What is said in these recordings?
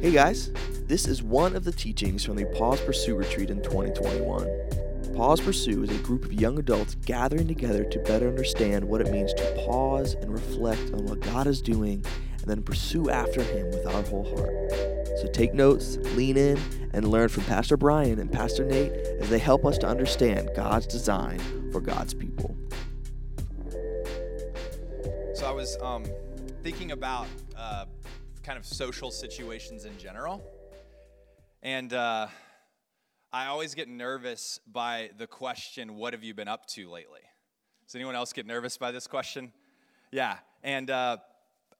Hey guys, this is one of the teachings from the Pause Pursue retreat in 2021. Pause Pursue is a group of young adults gathering together to better understand what it means to pause and reflect on what God is doing and then pursue after Him with our whole heart. So take notes, lean in, and learn from Pastor Bryan and Pastor Nate as they help us to understand God's design for God's people. So I was um, thinking about kind of social situations in general. And uh, I always get nervous by the question, What have you been up to lately? Does anyone else get nervous by this question? Yeah. And uh,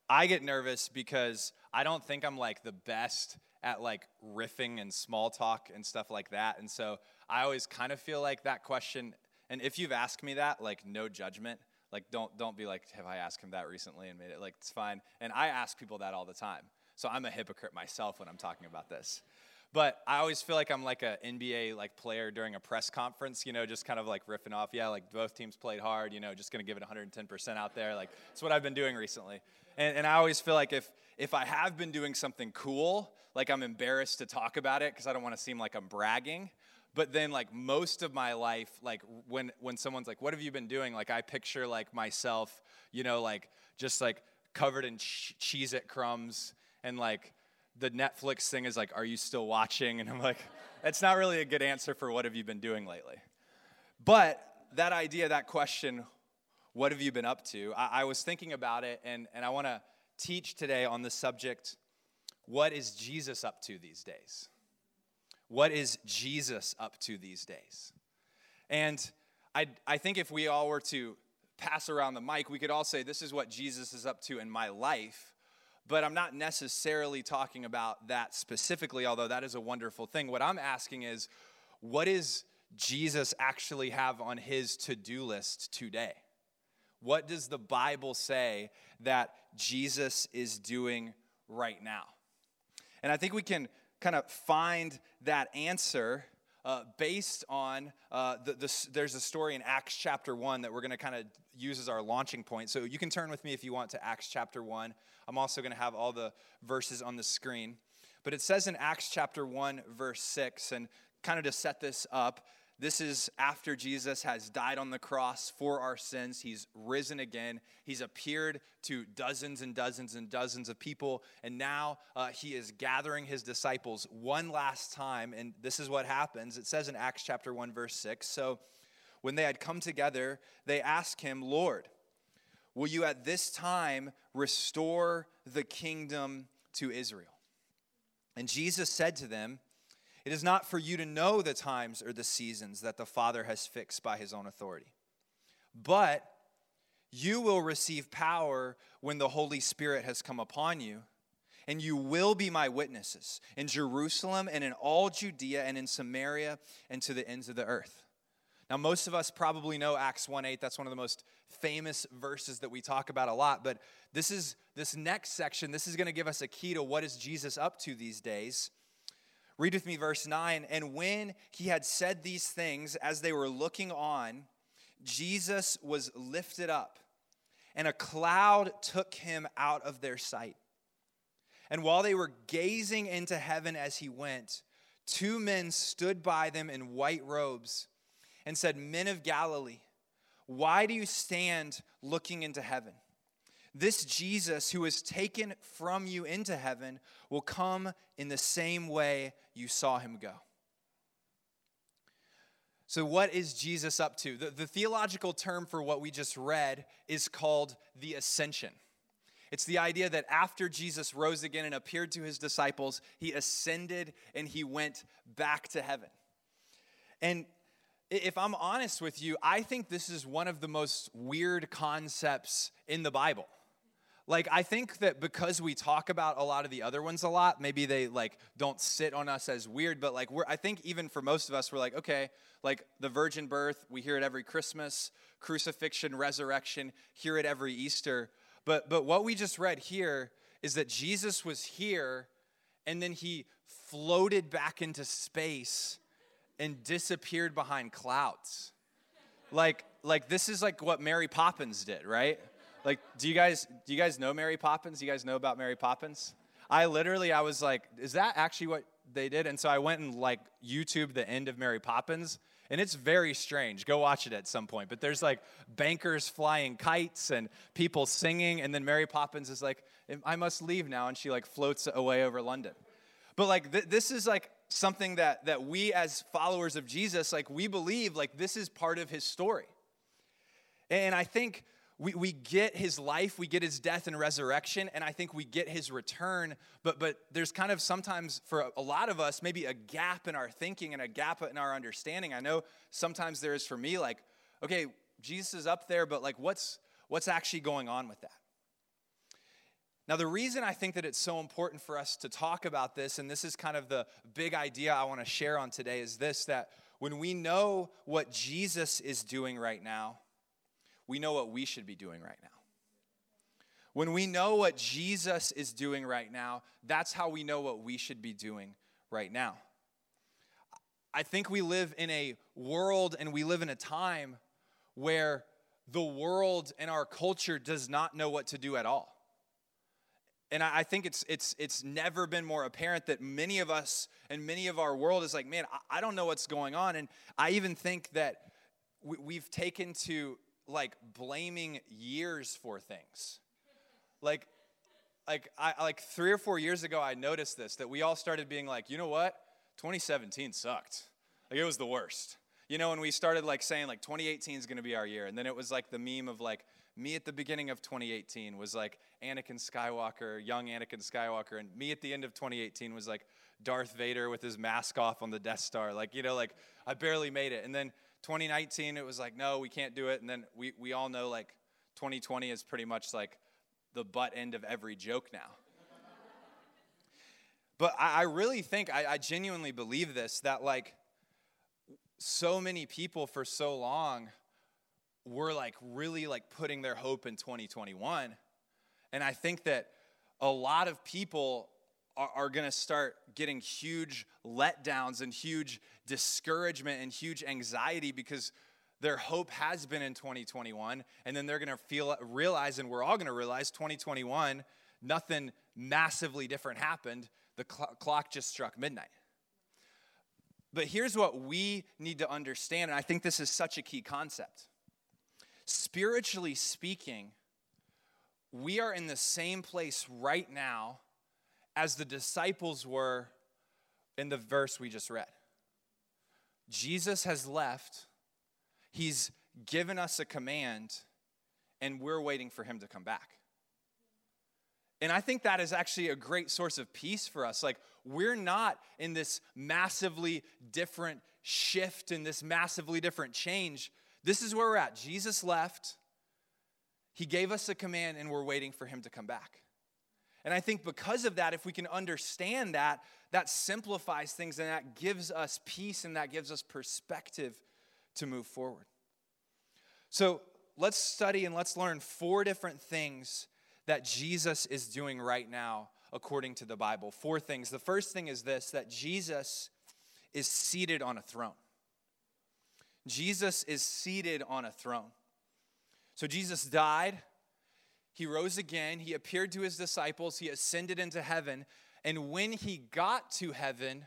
I get nervous because I don't think I'm like the best at like riffing and small talk and stuff like that. And so I always kind of feel like that question, and if you've asked me that, like no judgment, like don't don't be like, have I asked him that recently and made it like it's fine. And I ask people that all the time. So I'm a hypocrite myself when I'm talking about this. But I always feel like I'm like an NBA like player during a press conference, you know, just kind of like riffing off. Yeah, like both teams played hard, you know, just gonna give it 110% out there. Like it's what I've been doing recently. And, and I always feel like if if I have been doing something cool, like I'm embarrassed to talk about it because I don't want to seem like I'm bragging. But then like most of my life, like when when someone's like, "What have you been doing?" Like I picture like myself, you know, like just like covered in Cheez-It crumbs and like the Netflix thing is like, "Are you still watching?" And I'm like, that's not really a good answer for what have you been doing lately. But that idea, that question, what have you been up to? I, I was thinking about it, and, and I want to teach today on the subject what is Jesus up to these days? What is Jesus up to these days? And I, I think if we all were to pass around the mic, we could all say, This is what Jesus is up to in my life. But I'm not necessarily talking about that specifically, although that is a wonderful thing. What I'm asking is, what does Jesus actually have on his to do list today? What does the Bible say that Jesus is doing right now? And I think we can kind of find that answer uh, based on uh, the, the, there's a story in Acts chapter 1 that we're going to kind of use as our launching point. So you can turn with me if you want to Acts chapter 1. I'm also going to have all the verses on the screen. But it says in Acts chapter 1, verse 6, and kind of to set this up, this is after Jesus has died on the cross for our sins. He's risen again. He's appeared to dozens and dozens and dozens of people. And now uh, he is gathering his disciples one last time. And this is what happens. It says in Acts chapter 1, verse 6. So when they had come together, they asked him, Lord, will you at this time restore the kingdom to Israel? And Jesus said to them, it is not for you to know the times or the seasons that the Father has fixed by his own authority. But you will receive power when the Holy Spirit has come upon you, and you will be my witnesses in Jerusalem and in all Judea and in Samaria and to the ends of the earth. Now, most of us probably know Acts 1 8. That's one of the most famous verses that we talk about a lot. But this is this next section, this is going to give us a key to what is Jesus up to these days. Read with me verse 9. And when he had said these things, as they were looking on, Jesus was lifted up, and a cloud took him out of their sight. And while they were gazing into heaven as he went, two men stood by them in white robes and said, Men of Galilee, why do you stand looking into heaven? This Jesus who was taken from you into heaven will come in the same way you saw him go. So, what is Jesus up to? The, the theological term for what we just read is called the ascension. It's the idea that after Jesus rose again and appeared to his disciples, he ascended and he went back to heaven. And if I'm honest with you, I think this is one of the most weird concepts in the Bible. Like, I think that because we talk about a lot of the other ones a lot, maybe they like don't sit on us as weird, but like, we're, I think even for most of us, we're like, okay, like the virgin birth, we hear it every Christmas, crucifixion, resurrection, hear it every Easter. But, but what we just read here is that Jesus was here and then he floated back into space and disappeared behind clouds. Like, like this is like what Mary Poppins did, right? Like, do you guys do you guys know Mary Poppins? Do you guys know about Mary Poppins? I literally, I was like, is that actually what they did? And so I went and like YouTube the end of Mary Poppins, and it's very strange. Go watch it at some point. But there's like bankers flying kites and people singing, and then Mary Poppins is like, I must leave now, and she like floats away over London. But like th- this is like something that that we as followers of Jesus, like we believe like this is part of his story. And I think we, we get his life, we get his death and resurrection, and I think we get his return. But, but there's kind of sometimes, for a lot of us, maybe a gap in our thinking and a gap in our understanding. I know sometimes there is for me, like, okay, Jesus is up there, but like, what's, what's actually going on with that? Now, the reason I think that it's so important for us to talk about this, and this is kind of the big idea I want to share on today, is this that when we know what Jesus is doing right now, we know what we should be doing right now. When we know what Jesus is doing right now, that's how we know what we should be doing right now. I think we live in a world and we live in a time where the world and our culture does not know what to do at all. And I think it's, it's, it's never been more apparent that many of us and many of our world is like, man, I don't know what's going on. And I even think that we've taken to like blaming years for things. Like, like I like three or four years ago, I noticed this that we all started being like, you know what, 2017 sucked. Like it was the worst. You know, and we started like saying like 2018 is going to be our year, and then it was like the meme of like me at the beginning of 2018 was like Anakin Skywalker, young Anakin Skywalker, and me at the end of 2018 was like Darth Vader with his mask off on the Death Star. Like, you know, like I barely made it. And then 2019, it was like, no, we can't do it. And then we, we all know like 2020 is pretty much like the butt end of every joke now. but I, I, really think, I, I genuinely believe this, that like so many people for so long were like really like putting their hope in 2021. And I think that a lot of people are, are going to start getting huge letdowns and huge discouragement and huge anxiety because their hope has been in 2021 and then they're going to feel realize and we're all going to realize 2021 nothing massively different happened. The cl- clock just struck midnight. But here's what we need to understand and i think this is such a key concept. Spiritually speaking we are in the same place right now as the disciples were in the verse we just read. Jesus has left, he's given us a command, and we're waiting for him to come back. And I think that is actually a great source of peace for us. Like, we're not in this massively different shift and this massively different change. This is where we're at. Jesus left, he gave us a command, and we're waiting for him to come back. And I think because of that, if we can understand that, that simplifies things and that gives us peace and that gives us perspective to move forward. So let's study and let's learn four different things that Jesus is doing right now according to the Bible. Four things. The first thing is this that Jesus is seated on a throne. Jesus is seated on a throne. So Jesus died he rose again, he appeared to his disciples, he ascended into heaven, and when he got to heaven,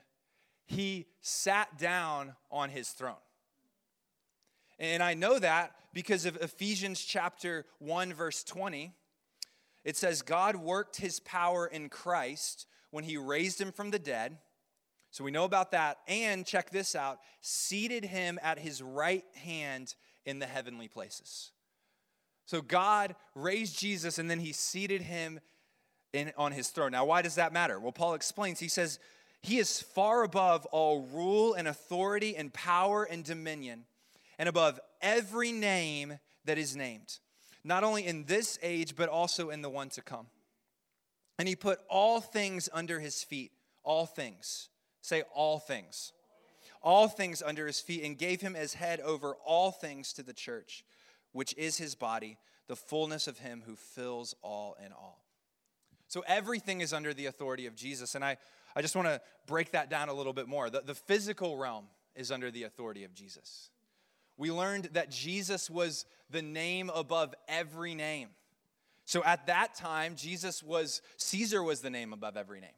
he sat down on his throne. And I know that because of Ephesians chapter 1 verse 20. It says God worked his power in Christ when he raised him from the dead. So we know about that and check this out, seated him at his right hand in the heavenly places. So God raised Jesus and then he seated him in, on his throne. Now, why does that matter? Well, Paul explains. He says, He is far above all rule and authority and power and dominion, and above every name that is named, not only in this age, but also in the one to come. And he put all things under his feet, all things. Say, all things. All things under his feet, and gave him as head over all things to the church which is his body, the fullness of him who fills all in all. So everything is under the authority of Jesus. And I, I just want to break that down a little bit more. The, the physical realm is under the authority of Jesus. We learned that Jesus was the name above every name. So at that time, Jesus was, Caesar was the name above every name.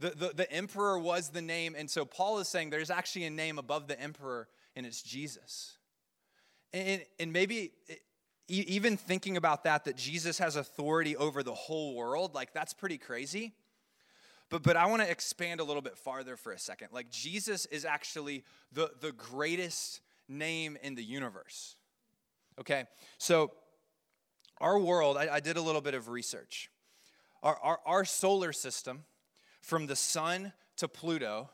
The, the, the emperor was the name. And so Paul is saying there's actually a name above the emperor, and it's Jesus. And, and maybe even thinking about that, that Jesus has authority over the whole world, like that's pretty crazy. But, but I want to expand a little bit farther for a second. Like, Jesus is actually the, the greatest name in the universe. Okay? So, our world, I, I did a little bit of research. Our, our, our solar system, from the sun to Pluto,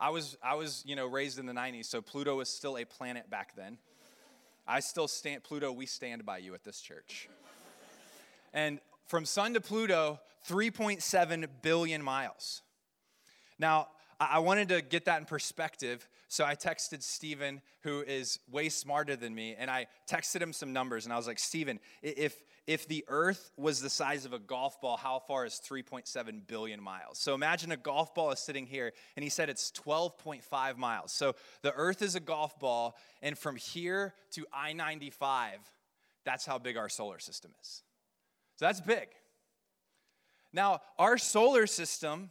I was, I was, you know, raised in the 90s, so Pluto was still a planet back then. I still stand, Pluto, we stand by you at this church. and from Sun to Pluto, 3.7 billion miles. Now, I wanted to get that in perspective, so I texted Stephen, who is way smarter than me, and I texted him some numbers, and I was like, Stephen, if if the Earth was the size of a golf ball, how far is 3.7 billion miles? So imagine a golf ball is sitting here, and he said it's 12.5 miles. So the Earth is a golf ball, and from here to I 95, that's how big our solar system is. So that's big. Now, our solar system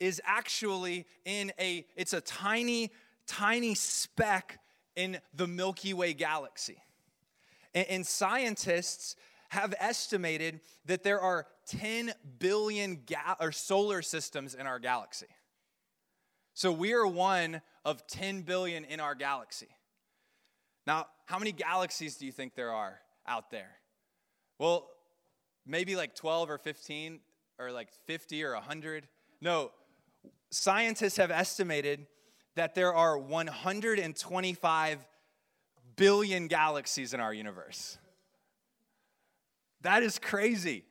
is actually in a, it's a tiny, tiny speck in the Milky Way galaxy. And scientists have estimated that there are 10 billion ga- or solar systems in our galaxy. So we are one of 10 billion in our galaxy. Now, how many galaxies do you think there are out there? Well, maybe like 12 or 15 or like 50 or 100. No, scientists have estimated that there are 125 billion galaxies in our universe. That is crazy.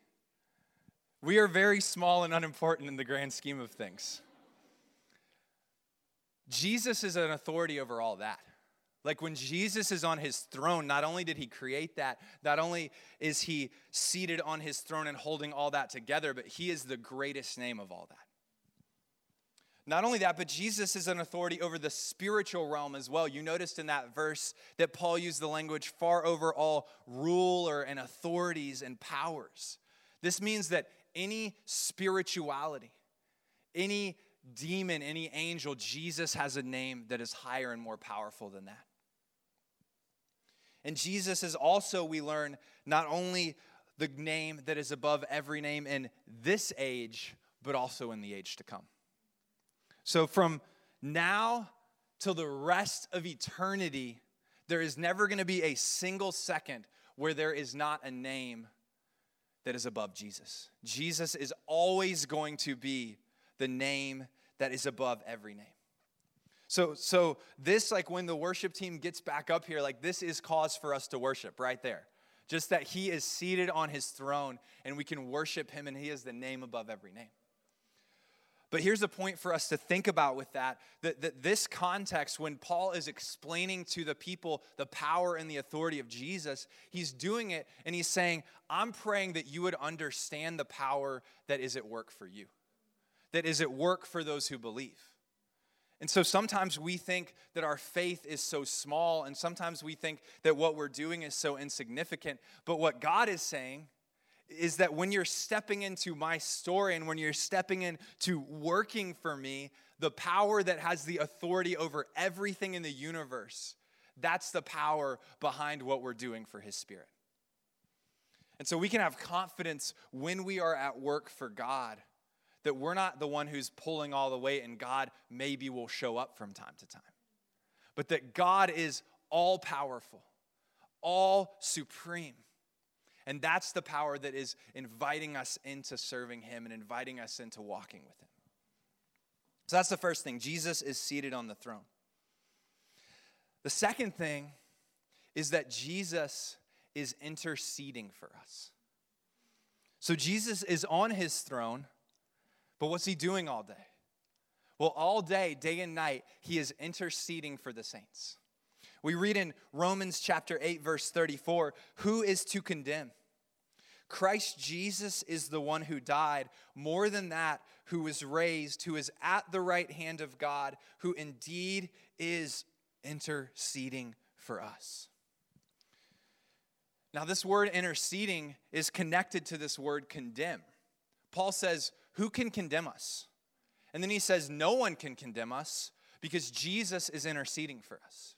We are very small and unimportant in the grand scheme of things. Jesus is an authority over all that. Like when Jesus is on his throne, not only did he create that, not only is he seated on his throne and holding all that together, but he is the greatest name of all that. Not only that, but Jesus is an authority over the spiritual realm as well. You noticed in that verse that Paul used the language far over all ruler and authorities and powers. This means that any spirituality, any demon, any angel, Jesus has a name that is higher and more powerful than that. And Jesus is also, we learn, not only the name that is above every name in this age, but also in the age to come. So from now till the rest of eternity, there is never going to be a single second where there is not a name that is above Jesus. Jesus is always going to be the name that is above every name. So, so this, like when the worship team gets back up here, like this is cause for us to worship right there. Just that he is seated on his throne and we can worship him and he is the name above every name. But here's the point for us to think about with that, that that, this context, when Paul is explaining to the people the power and the authority of Jesus, he's doing it and he's saying, I'm praying that you would understand the power that is at work for you, that is at work for those who believe. And so sometimes we think that our faith is so small, and sometimes we think that what we're doing is so insignificant. But what God is saying is that when you're stepping into my story and when you're stepping into working for me, the power that has the authority over everything in the universe, that's the power behind what we're doing for His Spirit. And so we can have confidence when we are at work for God that we're not the one who's pulling all the weight and God maybe will show up from time to time, but that God is all powerful, all supreme and that's the power that is inviting us into serving Him and inviting us into walking with Him. So that's the first thing. Jesus is seated on the throne. The second thing is that Jesus is interceding for us. So Jesus is on his throne, but what's he doing all day? Well, all day, day and night, he is interceding for the saints. We read in Romans chapter 8, verse 34 Who is to condemn? Christ Jesus is the one who died, more than that, who was raised, who is at the right hand of God, who indeed is interceding for us. Now, this word interceding is connected to this word condemn. Paul says, Who can condemn us? And then he says, No one can condemn us because Jesus is interceding for us.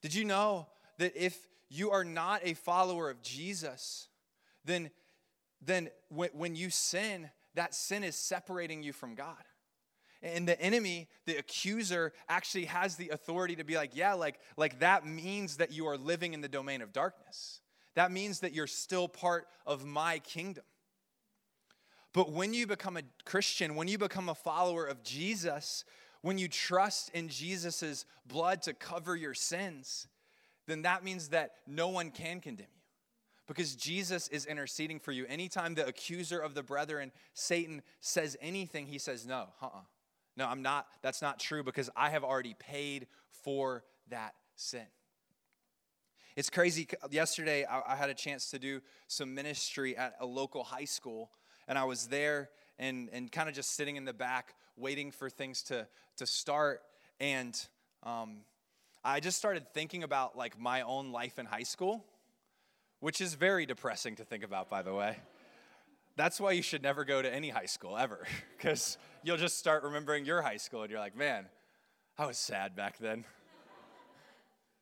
Did you know that if you are not a follower of Jesus, then, then when, when you sin, that sin is separating you from God. And the enemy, the accuser, actually has the authority to be like, yeah, like, like that means that you are living in the domain of darkness. That means that you're still part of my kingdom. But when you become a Christian, when you become a follower of Jesus, when you trust in Jesus' blood to cover your sins, then that means that no one can condemn you because Jesus is interceding for you. Anytime the accuser of the brethren, Satan, says anything, he says, No, uh uh-uh. No, I'm not, that's not true because I have already paid for that sin. It's crazy. Yesterday, I, had a chance to do some ministry at a local high school, and I was there and, and kind of just sitting in the back waiting for things to, to start. And um, I just started thinking about like my own life in high school, which is very depressing to think about, by the way. That's why you should never go to any high school ever, because you'll just start remembering your high school and you're like, man, I was sad back then.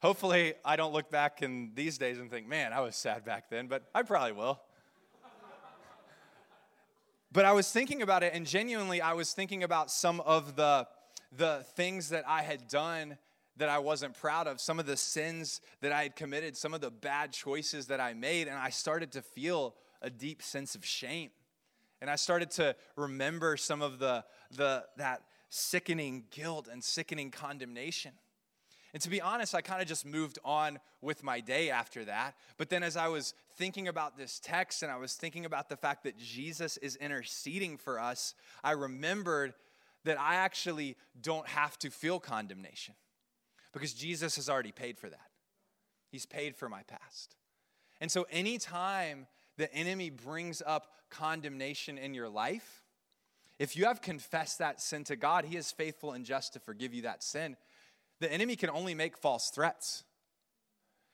Hopefully, I don't look back in these days and think, man, I was sad back then, but I probably will. but I was thinking about it, and genuinely, I was thinking about some of the, the things that I had done that I wasn't proud of, some of the sins that I had committed, some of the bad choices that I made, and I started to feel a deep sense of shame. And I started to remember some of the, the that sickening guilt and sickening condemnation. And to be honest, I kind of just moved on with my day after that. But then, as I was thinking about this text and I was thinking about the fact that Jesus is interceding for us, I remembered that I actually don't have to feel condemnation because Jesus has already paid for that. He's paid for my past. And so, anytime the enemy brings up condemnation in your life, if you have confessed that sin to God, He is faithful and just to forgive you that sin. The enemy can only make false threats.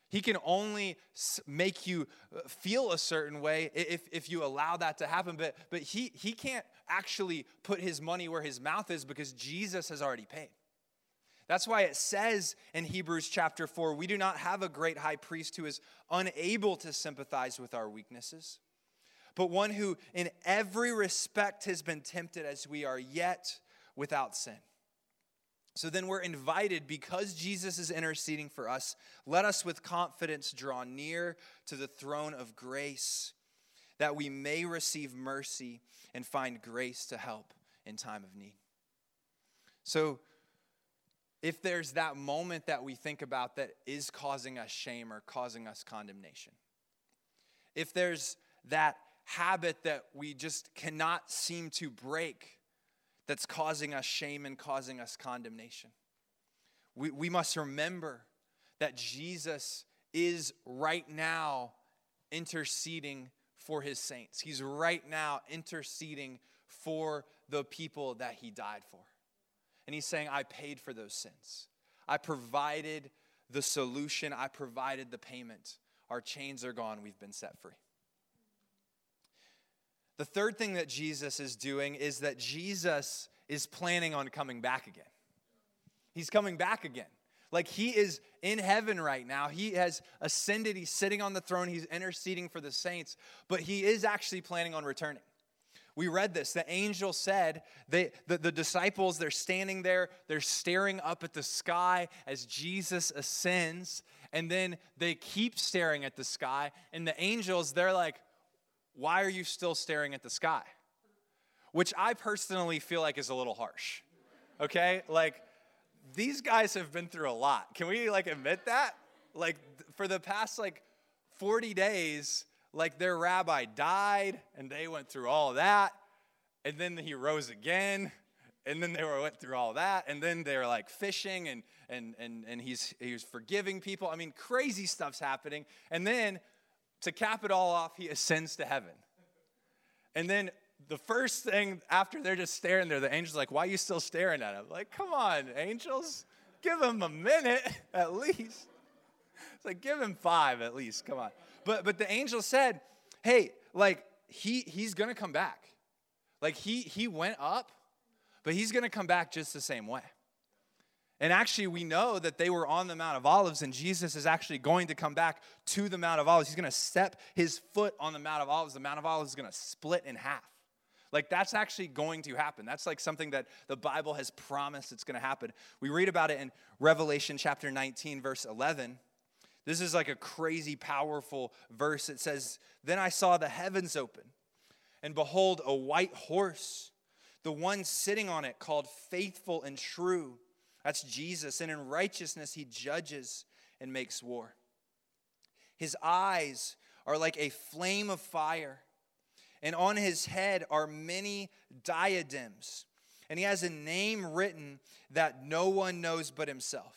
He can only make you uh, feel a certain way if, if you allow that to happen. But, but he, he can't actually put his money where his mouth is because Jesus has already paid. That's why it says in Hebrews chapter 4 we do not have a great high priest who is unable to sympathize with our weaknesses, but one who in every respect has been tempted as we are, yet without sin. So then we're invited, because Jesus is interceding for us, let us with confidence draw near to the throne of grace that we may receive mercy and find grace to help in time of need. So, if there's that moment that we think about that is causing us shame or causing us condemnation, if there's that habit that we just cannot seem to break that's causing us shame and causing us condemnation, we, we must remember that Jesus is right now interceding for his saints. He's right now interceding for the people that he died for. And he's saying, I paid for those sins. I provided the solution, I provided the payment. Our chains are gone, we've been set free. The third thing that Jesus is doing is that Jesus is planning on coming back again. He's coming back again. Like he is in heaven right now. He has ascended. He's sitting on the throne. He's interceding for the saints, but he is actually planning on returning. We read this. The angel said, the, the disciples, they're standing there, they're staring up at the sky as Jesus ascends, and then they keep staring at the sky, and the angels, they're like, Why are you still staring at the sky? Which I personally feel like is a little harsh. Okay? Like, these guys have been through a lot. Can we like admit that? Like, for the past like 40 days, like their rabbi died and they went through all that and then he rose again and then they were, went through all that and then they were like fishing and and and, and he's he's forgiving people. I mean crazy stuff's happening. And then to cap it all off he ascends to heaven. And then the first thing after they're just staring there the angel's like why are you still staring at him? Like come on angels. Give him a minute at least. It's like give him five at least. Come on. But but the angel said, hey, like he he's gonna come back. Like he he went up, but he's gonna come back just the same way. And actually, we know that they were on the Mount of Olives, and Jesus is actually going to come back to the Mount of Olives. He's going to step his foot on the Mount of Olives. The Mount of Olives is going to split in half. Like, that's actually going to happen. That's like something that the Bible has promised it's going to happen. We read about it in Revelation chapter 19, verse 11. This is like a crazy, powerful verse. It says, Then I saw the heavens open, and behold, a white horse, the one sitting on it called Faithful and True that's Jesus. And in righteousness, he judges and makes war. His eyes are like a flame of fire, and on his head are many diadems. And he has a name written that no one knows but himself.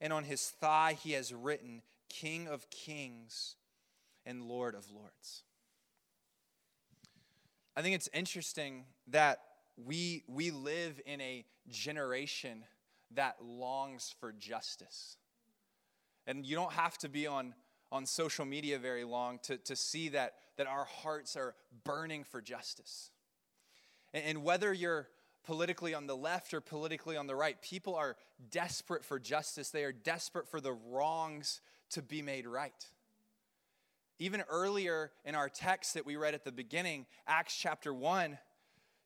and on his thigh, he has written, King of kings and Lord of lords. I think it's interesting that we, we live in a generation that longs for justice. And you don't have to be on, on social media very long to, to see that, that our hearts are burning for justice. And, and whether you're politically on the left or politically on the right, people are desperate for justice. They are desperate for the wrongs to be made right. Even earlier in our text that we read at the beginning, Acts chapter 1,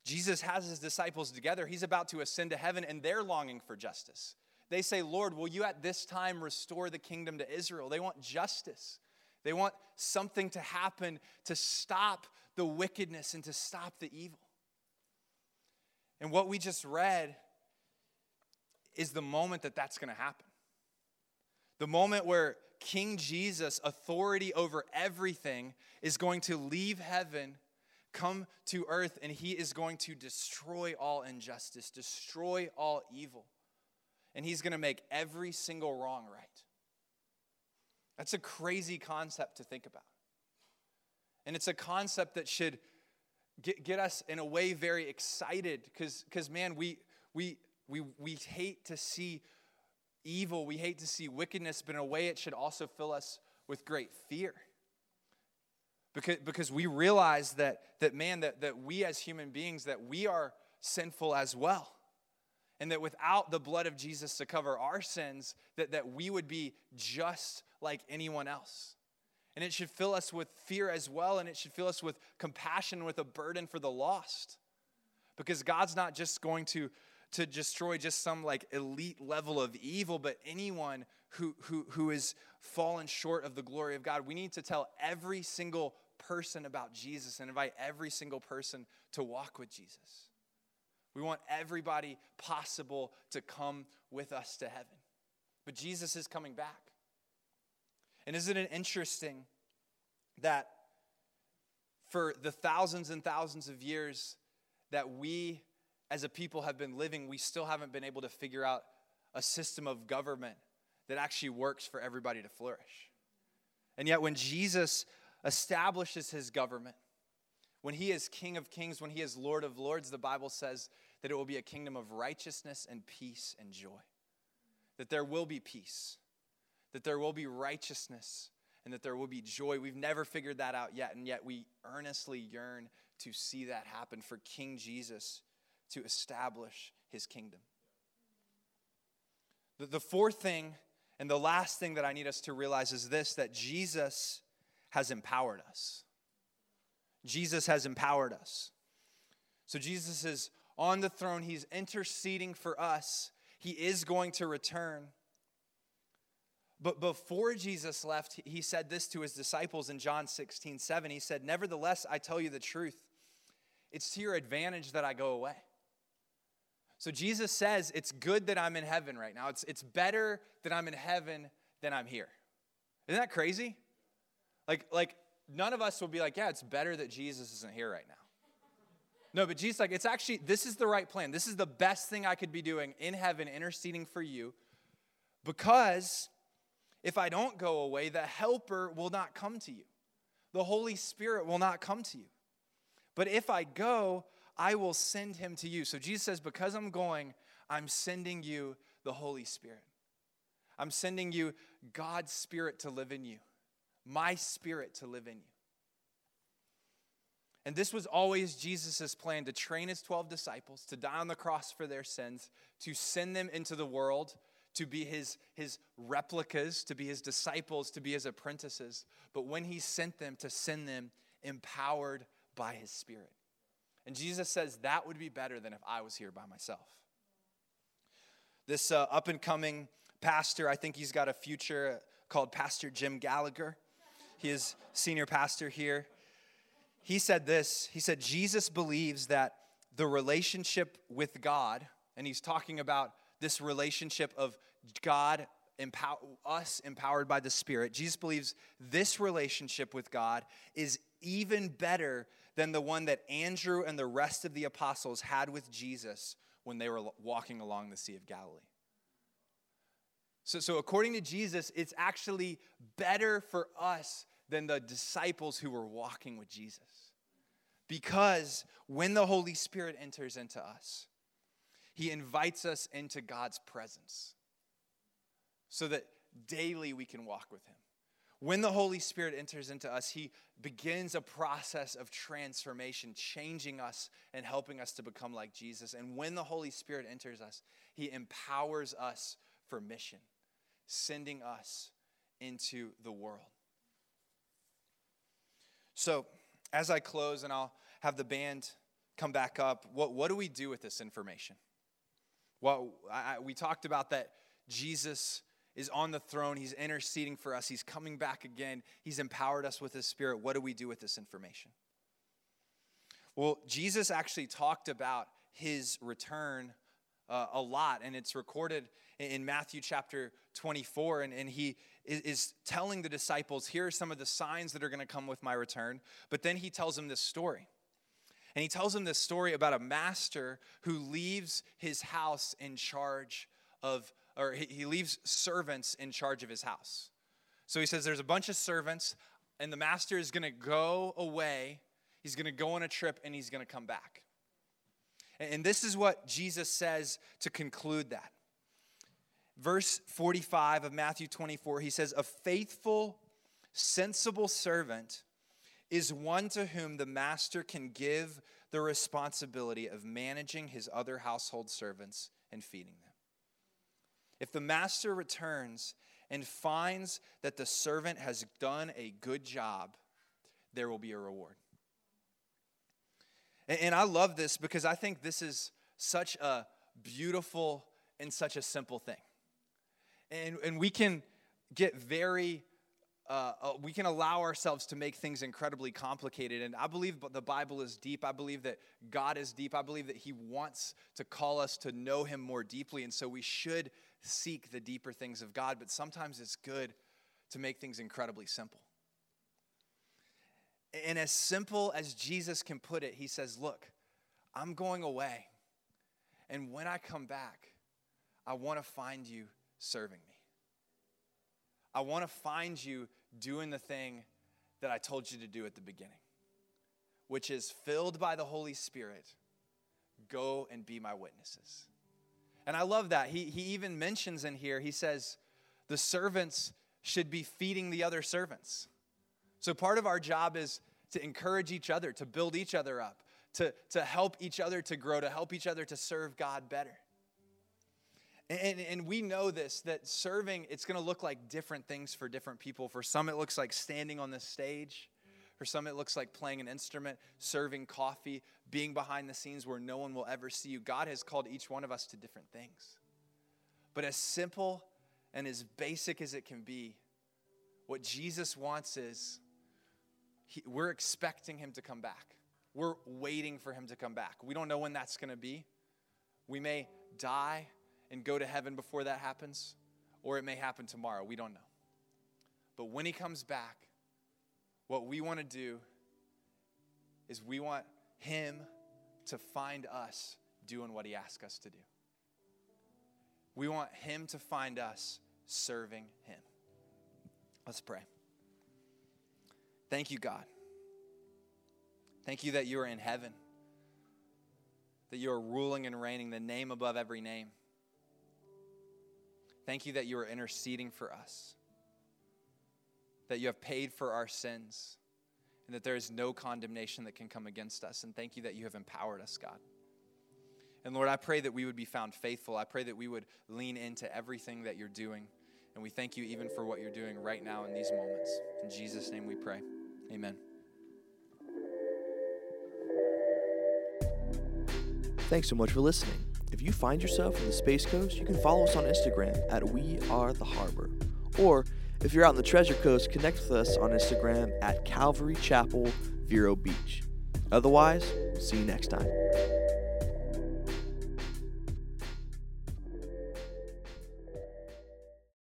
Jesus has his disciples together. He's about to ascend to heaven, and they're longing for justice. They say, Lord, will you at this time restore the kingdom to Israel? They want justice. They want something to happen to stop the wickedness and to stop the evil. And what we just read is the moment that that's going to happen. The moment where King Jesus, authority over everything, is going to leave heaven, come to earth, and he is going to destroy all injustice, destroy all evil. And he's going to make every single wrong right. That's a crazy concept to think about. And it's a concept that should get, get us, in a way, very excited because, man, we, we, we, we hate to see evil, we hate to see wickedness, but in a way it should also fill us with great fear. Because, because we realize that, that man, that, that we as human beings, that we are sinful as well. And that without the blood of Jesus to cover our sins, that, that we would be just like anyone else. And it should fill us with fear as well, and it should fill us with compassion, with a burden for the lost. Because God's not just going to to destroy just some like elite level of evil, but anyone who, who, who is fallen short of the glory of God. We need to tell every single person about Jesus and invite every single person to walk with Jesus. We want everybody possible to come with us to heaven. But Jesus is coming back. And isn't it interesting that for the thousands and thousands of years that we as a people have been living, we still haven't been able to figure out a system of government that actually works for everybody to flourish. And yet, when Jesus establishes his government, when he is King of Kings, when he is Lord of Lords, the Bible says that it will be a kingdom of righteousness and peace and joy. That there will be peace, that there will be righteousness, and that there will be joy. We've never figured that out yet, and yet we earnestly yearn to see that happen for King Jesus to establish his kingdom. The, the fourth thing and the last thing that I need us to realize is this that Jesus has empowered us. Jesus has empowered us. So Jesus is on the throne, he's interceding for us. He is going to return. But before Jesus left, he said this to his disciples in John 16, 7. He said, Nevertheless, I tell you the truth. It's to your advantage that I go away. So Jesus says, It's good that I'm in heaven right now. It's, it's better that I'm in heaven than I'm here. Isn't that crazy? Like, like none of us will be like, yeah, it's better that Jesus isn't here right now. No, but Jesus, like, it's actually, this is the right plan. This is the best thing I could be doing in heaven, interceding for you, because if I don't go away, the helper will not come to you. The Holy Spirit will not come to you. But if I go, I will send him to you. So Jesus says, because I'm going, I'm sending you the Holy Spirit. I'm sending you God's Spirit to live in you, my Spirit to live in you. And this was always Jesus' plan to train his 12 disciples, to die on the cross for their sins, to send them into the world, to be his, his replicas, to be his disciples, to be his apprentices. But when he sent them, to send them empowered by his Spirit. And Jesus says that would be better than if I was here by myself. This uh, up and coming pastor, I think he's got a future called Pastor Jim Gallagher. He is senior pastor here he said this he said jesus believes that the relationship with god and he's talking about this relationship of god empower us empowered by the spirit jesus believes this relationship with god is even better than the one that andrew and the rest of the apostles had with jesus when they were walking along the sea of galilee so, so according to jesus it's actually better for us than the disciples who were walking with Jesus. Because when the Holy Spirit enters into us, he invites us into God's presence so that daily we can walk with him. When the Holy Spirit enters into us, he begins a process of transformation, changing us and helping us to become like Jesus. And when the Holy Spirit enters us, he empowers us for mission, sending us into the world. So, as I close, and I'll have the band come back up, what, what do we do with this information? Well, I, we talked about that Jesus is on the throne, He's interceding for us, He's coming back again, He's empowered us with His Spirit. What do we do with this information? Well, Jesus actually talked about His return uh, a lot, and it's recorded in Matthew chapter 24. And, and he is, is telling the disciples, here are some of the signs that are going to come with my return. But then he tells them this story. And he tells him this story about a master who leaves his house in charge of, or he leaves servants in charge of his house. So he says there's a bunch of servants, and the master is going to go away. He's going to go on a trip, and he's going to come back. And this is what Jesus says to conclude that. Verse 45 of Matthew 24, he says, A faithful, sensible servant is one to whom the master can give the responsibility of managing his other household servants and feeding them. If the master returns and finds that the servant has done a good job, there will be a reward. And, I love this because I think this is such a beautiful and such a simple thing. And, and we can get very, uh, uh, we can allow ourselves to make things incredibly complicated. And I believe the Bible is deep. I believe that God is deep. I believe that He wants to call us to know Him more deeply. And so we should seek the deeper things of God. But sometimes it's good to make things incredibly simple. And as simple as Jesus can put it, he says, Look, I'm going away. And when I come back, I want to find you serving me. I want to find you doing the thing that I told you to do at the beginning, which is filled by the Holy Spirit, go and be my witnesses. And I love that. He, he even mentions in here, he says, the servants should be feeding the other servants. So part of our job is to encourage each other, to build each other up, to, to help each other to grow, to help each other to serve God better. And, and we know this that serving, it's going to look like different things for different people. For some, it looks like standing on the stage. For some, it looks like playing an instrument, serving coffee, being behind the scenes where no one will ever see you. God has called each one of us to different things. But as simple and as basic as it can be, what Jesus wants is he, we're expecting him to come back. We're waiting for him to come back. We don't know when that's going to be. We may die and go to heaven before that happens, or it may happen tomorrow. We don't know. But when he comes back, what we want to do is we want him to find us doing what he asks us to do. We want him to find us serving him. Let's pray. Thank you, God. Thank you that you are in heaven, that you are ruling and reigning, the name above every name. Thank you that you are interceding for us, that you have paid for our sins, and that there is no condemnation that can come against us. And thank you that you have empowered us, God. And Lord, I pray that we would be found faithful. I pray that we would lean into everything that you're doing. And we thank you even for what you're doing right now in these moments. In Jesus' name we pray. Amen. Thanks so much for listening. If you find yourself in the Space Coast, you can follow us on Instagram at We Are the Harbor. Or if you're out in the Treasure Coast, connect with us on Instagram at Calvary Chapel, Vero Beach. Otherwise, see you next time.